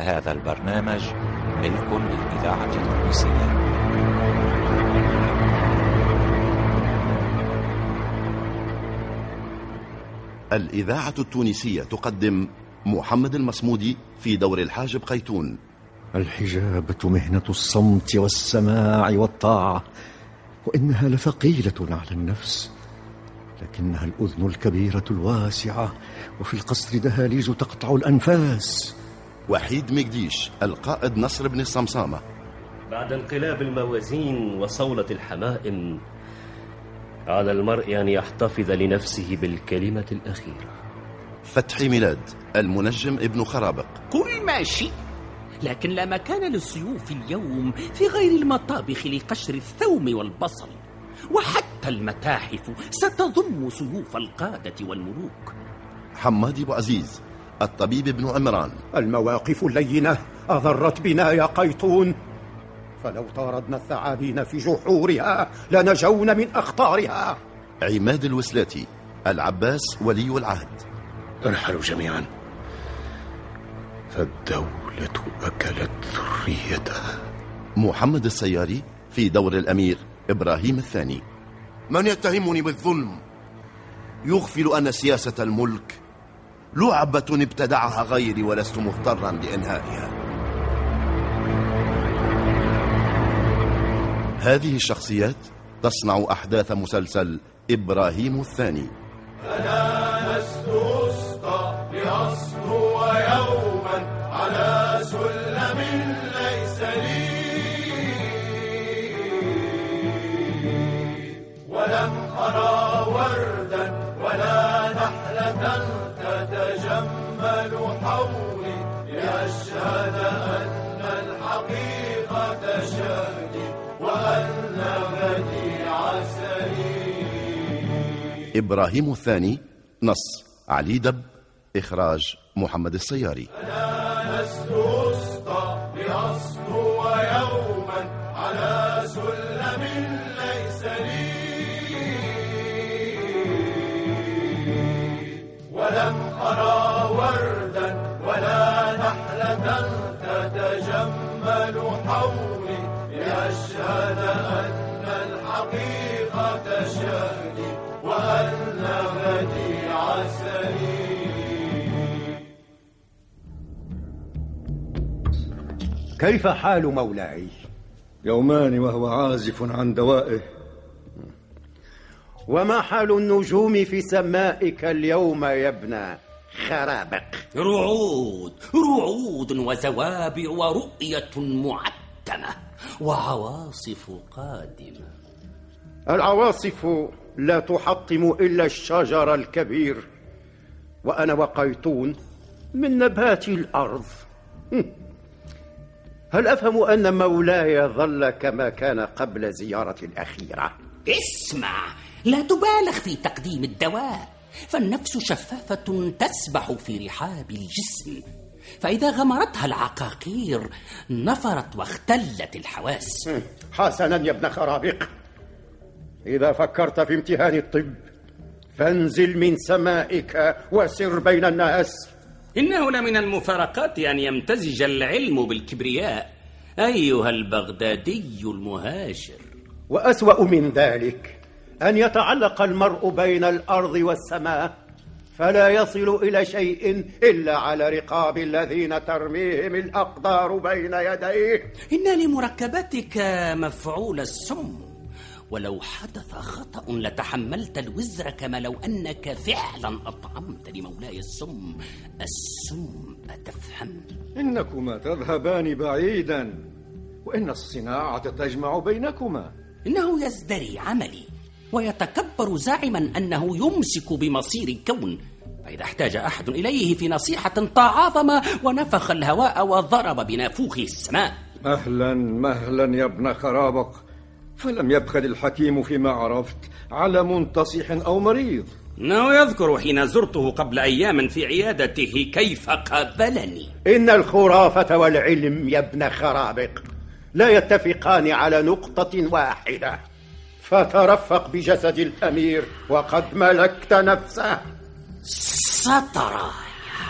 هذا البرنامج ملك للإذاعة التونسية. الإذاعة التونسية تقدم محمد المصمودي في دور الحاجب قيتون. الحجابة مهنة الصمت والسماع والطاعة وإنها لثقيلة على النفس لكنها الأذن الكبيرة الواسعة وفي القصر دهاليز تقطع الأنفاس. وحيد مقديش القائد نصر بن الصمصامة بعد انقلاب الموازين وصولة الحمائم على المرء أن يحتفظ لنفسه بالكلمة الأخيرة. فتحي ميلاد المنجم ابن خرابق. كل ما شئت لكن لا مكان للسيوف اليوم في غير المطابخ لقشر الثوم والبصل. وحتى المتاحف ستضم سيوف القادة والملوك. حماد أبو عزيز الطبيب ابن عمران. المواقف اللينة أضرت بنا يا قيطون. فلو طاردنا الثعابين في جحورها لنجون من أخطارها. عماد الوسلاتي العباس ولي العهد. ارحلوا جميعا. فالدولة أكلت ذريتها. محمد السياري في دور الأمير إبراهيم الثاني. من يتهمني بالظلم؟ يغفل أن سياسة الملك لعبة ابتدعها غيري ولست مضطرا لإنهائها. هذه الشخصيات تصنع أحداث مسلسل إبراهيم الثاني. أنا لست أسقى لأسطو يوما على سلم ليس لي إبراهيم الثاني نص. علي دب إخراج محمد السياري. أنا لست أسقى لأسطو يوما على سلم ليس لي. ولم أرى وردا ولا نحلة تتجمل حولي. لأشهد أن الحقيقة سليم كيف حال مولاي؟ يومان وهو عازف عن دوائه. وما حال النجوم في سمائك اليوم يا ابن خرابق؟ رعود رعود وزوابع ورؤية معتمة وعواصف قادمة. العواصف لا تحطم إلا الشجر الكبير وأنا وقيتون من نبات الأرض. هل أفهم أن مولاي ظل كما كان قبل زيارة الأخيرة؟ اسمع لا تبالغ في تقديم الدواء فالنفس شفافة تسبح في رحاب الجسم فإذا غمرتها العقاقير نفرت واختلت الحواس. حسنا يا ابن خرابق إذا فكرت في امتهان الطب فانزل من سمائك وسر بين الناس. إنه لمن المفارقات أن يمتزج العلم بالكبرياء أيها البغدادي المهاجر وأسوأ من ذلك أن يتعلق المرء بين الأرض والسماء فلا يصل إلى شيء إلا على رقاب الذين ترميهم الأقدار بين يديه. إن لمركباتك مفعول السم. ولو حدث خطأ لتحملت الوزر كما لو أنك فعلا أطعمت لمولاي السم. السم أتفهم؟ إنكما تذهبان بعيدا وإن الصناعة تجمع بينكما. إنه يزدري عملي ويتكبر زاعما أنه يمسك بمصير الكون. فإذا احتاج أحد إليه في نصيحة تعاظم ونفخ الهواء وضرب بنافوخه السماء. مهلا مهلا يا ابن خرابق. فلم يبخل الحكيم فيما عرفت على منتصح أو مريض. إنه يذكر حين زرته قبل أيام في عيادته كيف قابلني. إن الخرافة والعلم يا ابن خرابق لا يتفقان على نقطة واحدة. فترفق بجسد الأمير وقد ملكت نفسه. سترى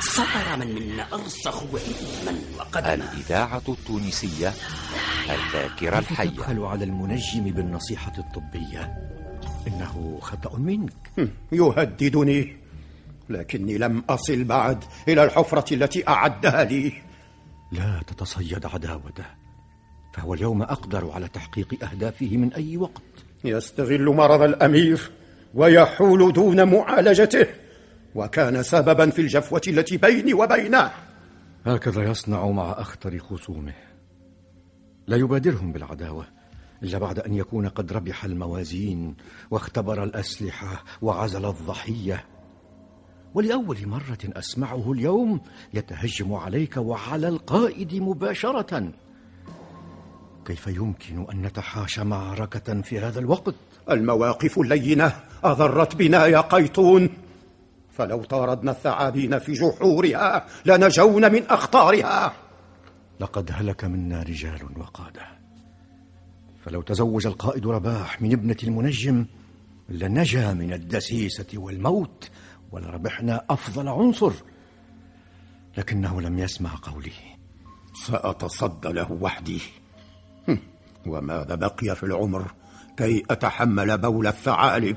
صدر من منا أرسخ علما وقدما. الإذاعة التونسية الذاكرة الحية تبخل على المنجم بالنصيحة الطبية؟ إنه خطأ منك. يهددني. لكني لم أصل بعد إلى الحفرة التي أعدها لي. لا تتصيد عداوته. فهو اليوم أقدر على تحقيق أهدافه من أي وقت. يستغل مرض الأمير ويحول دون معالجته. وكان سببا في الجفوة التي بيني وبينه. هكذا يصنع مع أخطر خصومه. لا يبادرهم بالعداوة إلا بعد أن يكون قد ربح الموازين واختبر الأسلحة وعزل الضحية. ولأول مرة أسمعه اليوم يتهجم عليك وعلى القائد مباشرة. كيف يمكن أن نتحاشى معركة في هذا الوقت؟ المواقف اللينة أضرت بنا يا قيطون. فلو طاردنا الثعابين في جحورها لنجونا من أخطارها. لقد هلك منا رجال وقادة. فلو تزوج القائد رباح من ابنة المنجم لنجا من الدسيسة والموت ولربحنا أفضل عنصر. لكنه لم يسمع قولي. سأتصدى له وحدي. وماذا بقي في العمر؟ كي أتحمل بول الثعالب.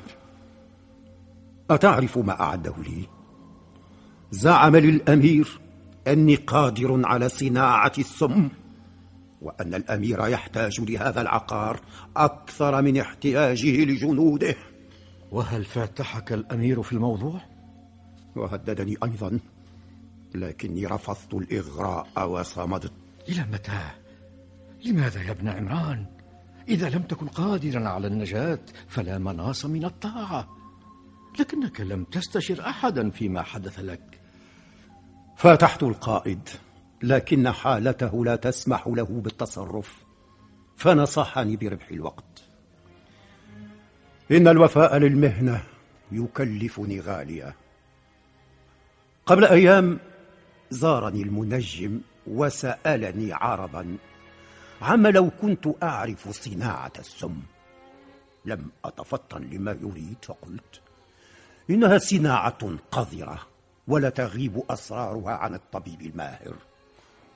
أتعرف ما أعده لي؟ زعم للأمير أني قادر على صناعة السم وأن الأمير يحتاج لهذا العقار أكثر من احتياجه لجنوده وهل فاتحك الأمير في الموضوع؟ وهددني أيضا لكني رفضت الإغراء وصمدت إلى متى؟ لماذا يا ابن عمران؟ إذا لم تكن قادرا على النجاة فلا مناص من الطاعة لكنك لم تستشر أحدا فيما حدث لك فاتحت القائد لكن حالته لا تسمح له بالتصرف فنصحني بربح الوقت. إن الوفاء للمهنة يكلفني غاليا قبل أيام زارني المنجم وسألني عرضا عما لو كنت أعرف صناعة السم. لم أتفطن لما يريد فقلت إنها صناعة قذرة. ولا تغيب أسرارها عن الطبيب الماهر.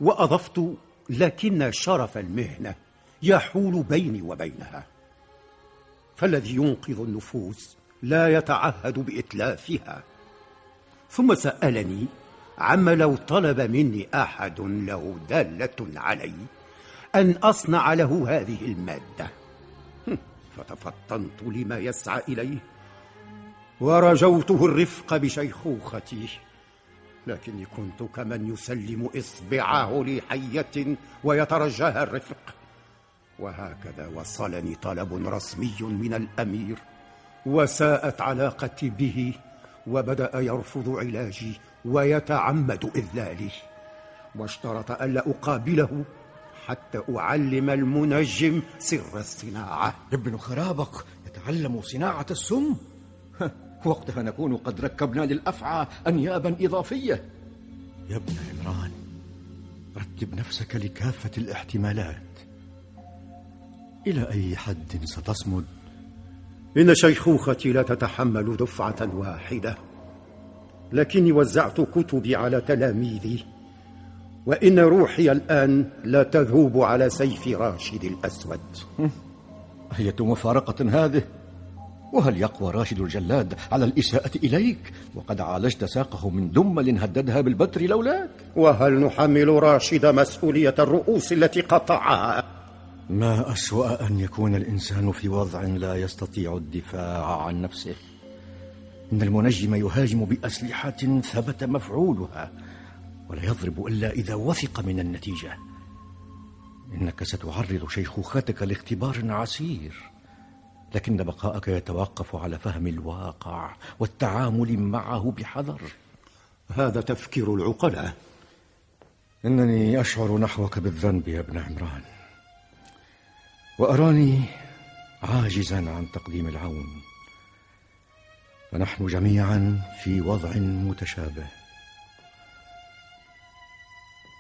وأضفت لكن شرف المهنة يحول بيني وبينها. فالذي ينقذ النفوس لا يتعهد بإتلافها. ثم سألني عما لو طلب مني أحد له دالة علي أن أصنع له هذه المادة. فتفطنت لما يسعى إليه. ورجوته الرفق بشيخوختي. لكني كنت كمن يسلم إصبعه لحية ويترجاها الرفق. وهكذا وصلني طلب رسمي من الأمير وساءت علاقتي به وبدأ يرفض علاجي ويتعمد إذلالي. واشترط ألا أقابله حتى أعلم المنجم سر الصناعة. ابن خرابق يتعلم صناعة السم؟ وقتها نكون قد ركبنا للأفعى أنيابا إضافية يا ابن عمران رتب نفسك لكافة الاحتمالات إلى أي حد ستصمد؟ إن شيخوختي لا تتحمل دفعة واحدة لكني وزعت كتبي على تلاميذي وإن روحي الآن لا تذوب على سيف راشد الأسود أية مفارقة هذه؟ وهل يقوى راشد الجلاد على الإساءة إليك؟ وقد عالجت ساقه من دمل هددها بالبتر لولاك. وهل نحمل راشد مسؤولية الرؤوس التي قطعها ما أسوأ أن يكون الإنسان في وضع لا يستطيع الدفاع عن نفسه. إن المنجم يهاجم بأسلحة ثبت مفعولها ولا يضرب إلا إذا وثق من النتيجة. إنك ستعرض شيخوختك لاختبار عسير. لكن بقاءك يتوقف على فهم الواقع والتعامل معه بحذر. هذا تفكير العقلاء. إنني أشعر نحوك بالذنب يا ابن عمران. وأراني عاجزا عن تقديم العون. فنحن جميعا في وضع متشابه.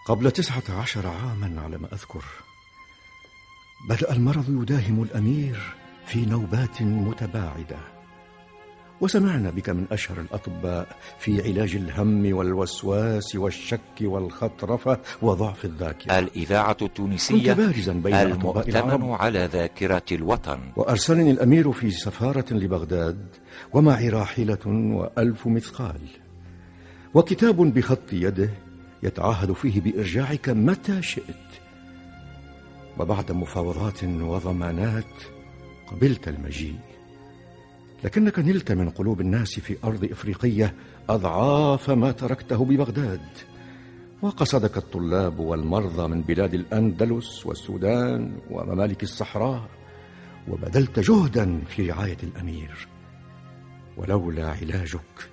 قبل تسعة عشر عاما على ما أذكر بدأ المرض يداهم الأمير. في نوبات متباعدة. وسمعنا بك من أشهر الأطباء في علاج الهم والوسواس والشك والخطرفة وضعف الذاكرة. الإذاعة التونسية كنت بارزا بين المؤتمن على ذاكرة الوطن. وأرسلني الأمير في سفارة لبغداد ومعي راحلة وألف مثقال. وكتاب بخط يده يتعهد فيه بإرجاعك متى شئت. وبعد مفاوضات وضمانات قبلت المجيء. لكنك نلت من قلوب الناس في أرض إفريقية أضعاف ما تركته ببغداد وقصدك الطلاب والمرضى من بلاد الأندلس والسودان وممالك الصحراء وبذلت جهدا في رعاية الأمير. ولولا علاجك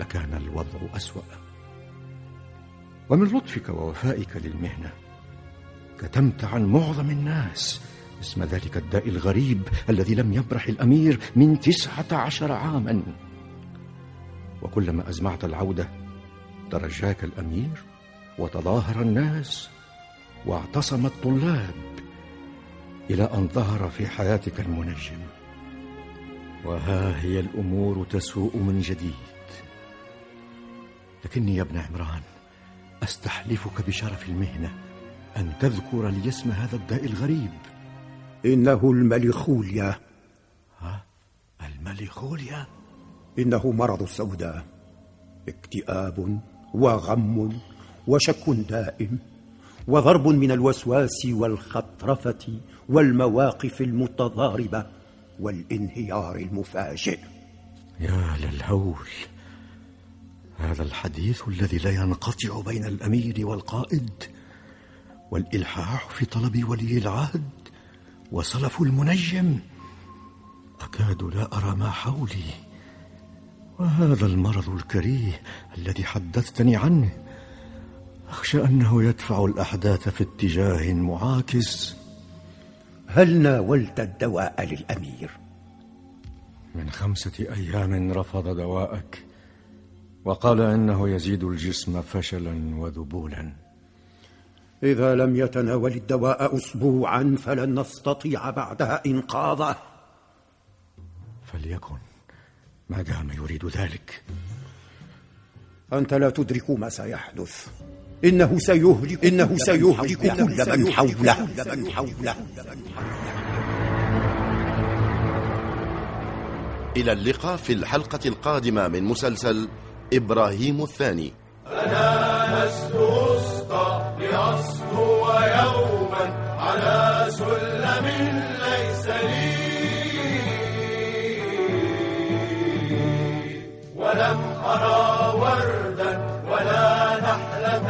لكان الوضع أسوأ. ومن لطفك ووفائك للمهنة كتمت عن معظم الناس اسم ذلك الداء الغريب الذي لم يبرح الأمير من تسعة عشر عاما. وكلما أزمعت العودة ترجاك الأمير وتظاهر الناس واعتصم الطلاب إلى أن ظهر في حياتك المنجم. وها هي الأمور تسوء من جديد. لكني يا ابن عمران أستحلفك بشرف المهنة أن تذكر لي اسم هذا الداء الغريب. إنه المليخوليا ها؟ المليخوليا إنه مرض السوداء. اكتئاب وغم وشك دائم وضرب من الوسواس والخطرفة والمواقف المتضاربة والانهيار المفاجئ. يا للهول هذا الحديث الذي لا ينقطع بين الأمير والقائد والإلحاح في طلب ولي العهد. وصلف المنجم. أكاد لا أرى ما حولي. وهذا المرض الكريه الذي حدثتني عنه. أخشى أنه يدفع الأحداث في اتجاه معاكس. هل ناولت الدواء للأمير؟ من خمسة أيام رفض دواءك. وقال إنه يزيد الجسم فشلا وذبولا. إذا لم يتناول الدواء أسبوعا فلن نستطيع بعدها إنقاذه. فليكن. ما دام يريد ذلك. أنت لا تدرك ما سيحدث. إنه سيهلك إنه سيهلك كل من حوله من حوله إلى اللقاء في الحلقة القادمة من مسلسل إبراهيم الثاني. أنا لست ولم أرى وردا ولا نحلة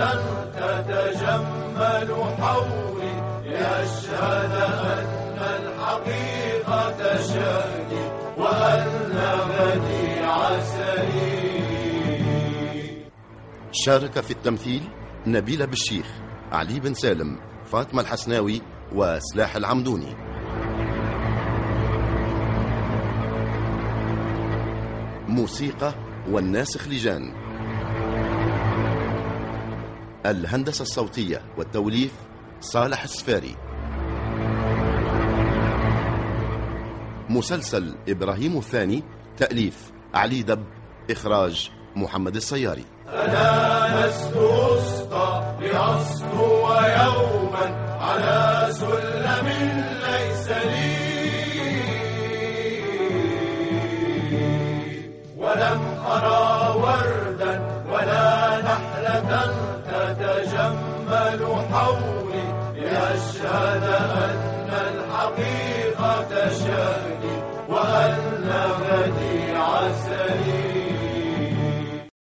تتجمل حولي لأشهد أن الحقيقة شهدي وأن غدي عسلي شارك في التمثيل نبيلة بالشيخ علي بن سالم فاطمة الحسناوي وسلاح العمدوني. موسيقى والناسخ لجان. الهندسة الصوتية والتوليف صالح السفاري. مسلسل إبراهيم الثاني تأليف علي دب إخراج محمد السياري. أنا لست أسقى لأسطو يوما. على سلم ليس لي أرى وردا ولا نحلة تتجمل حولي لأشهد أن الحقيقة شهدي وأن غدي عسلي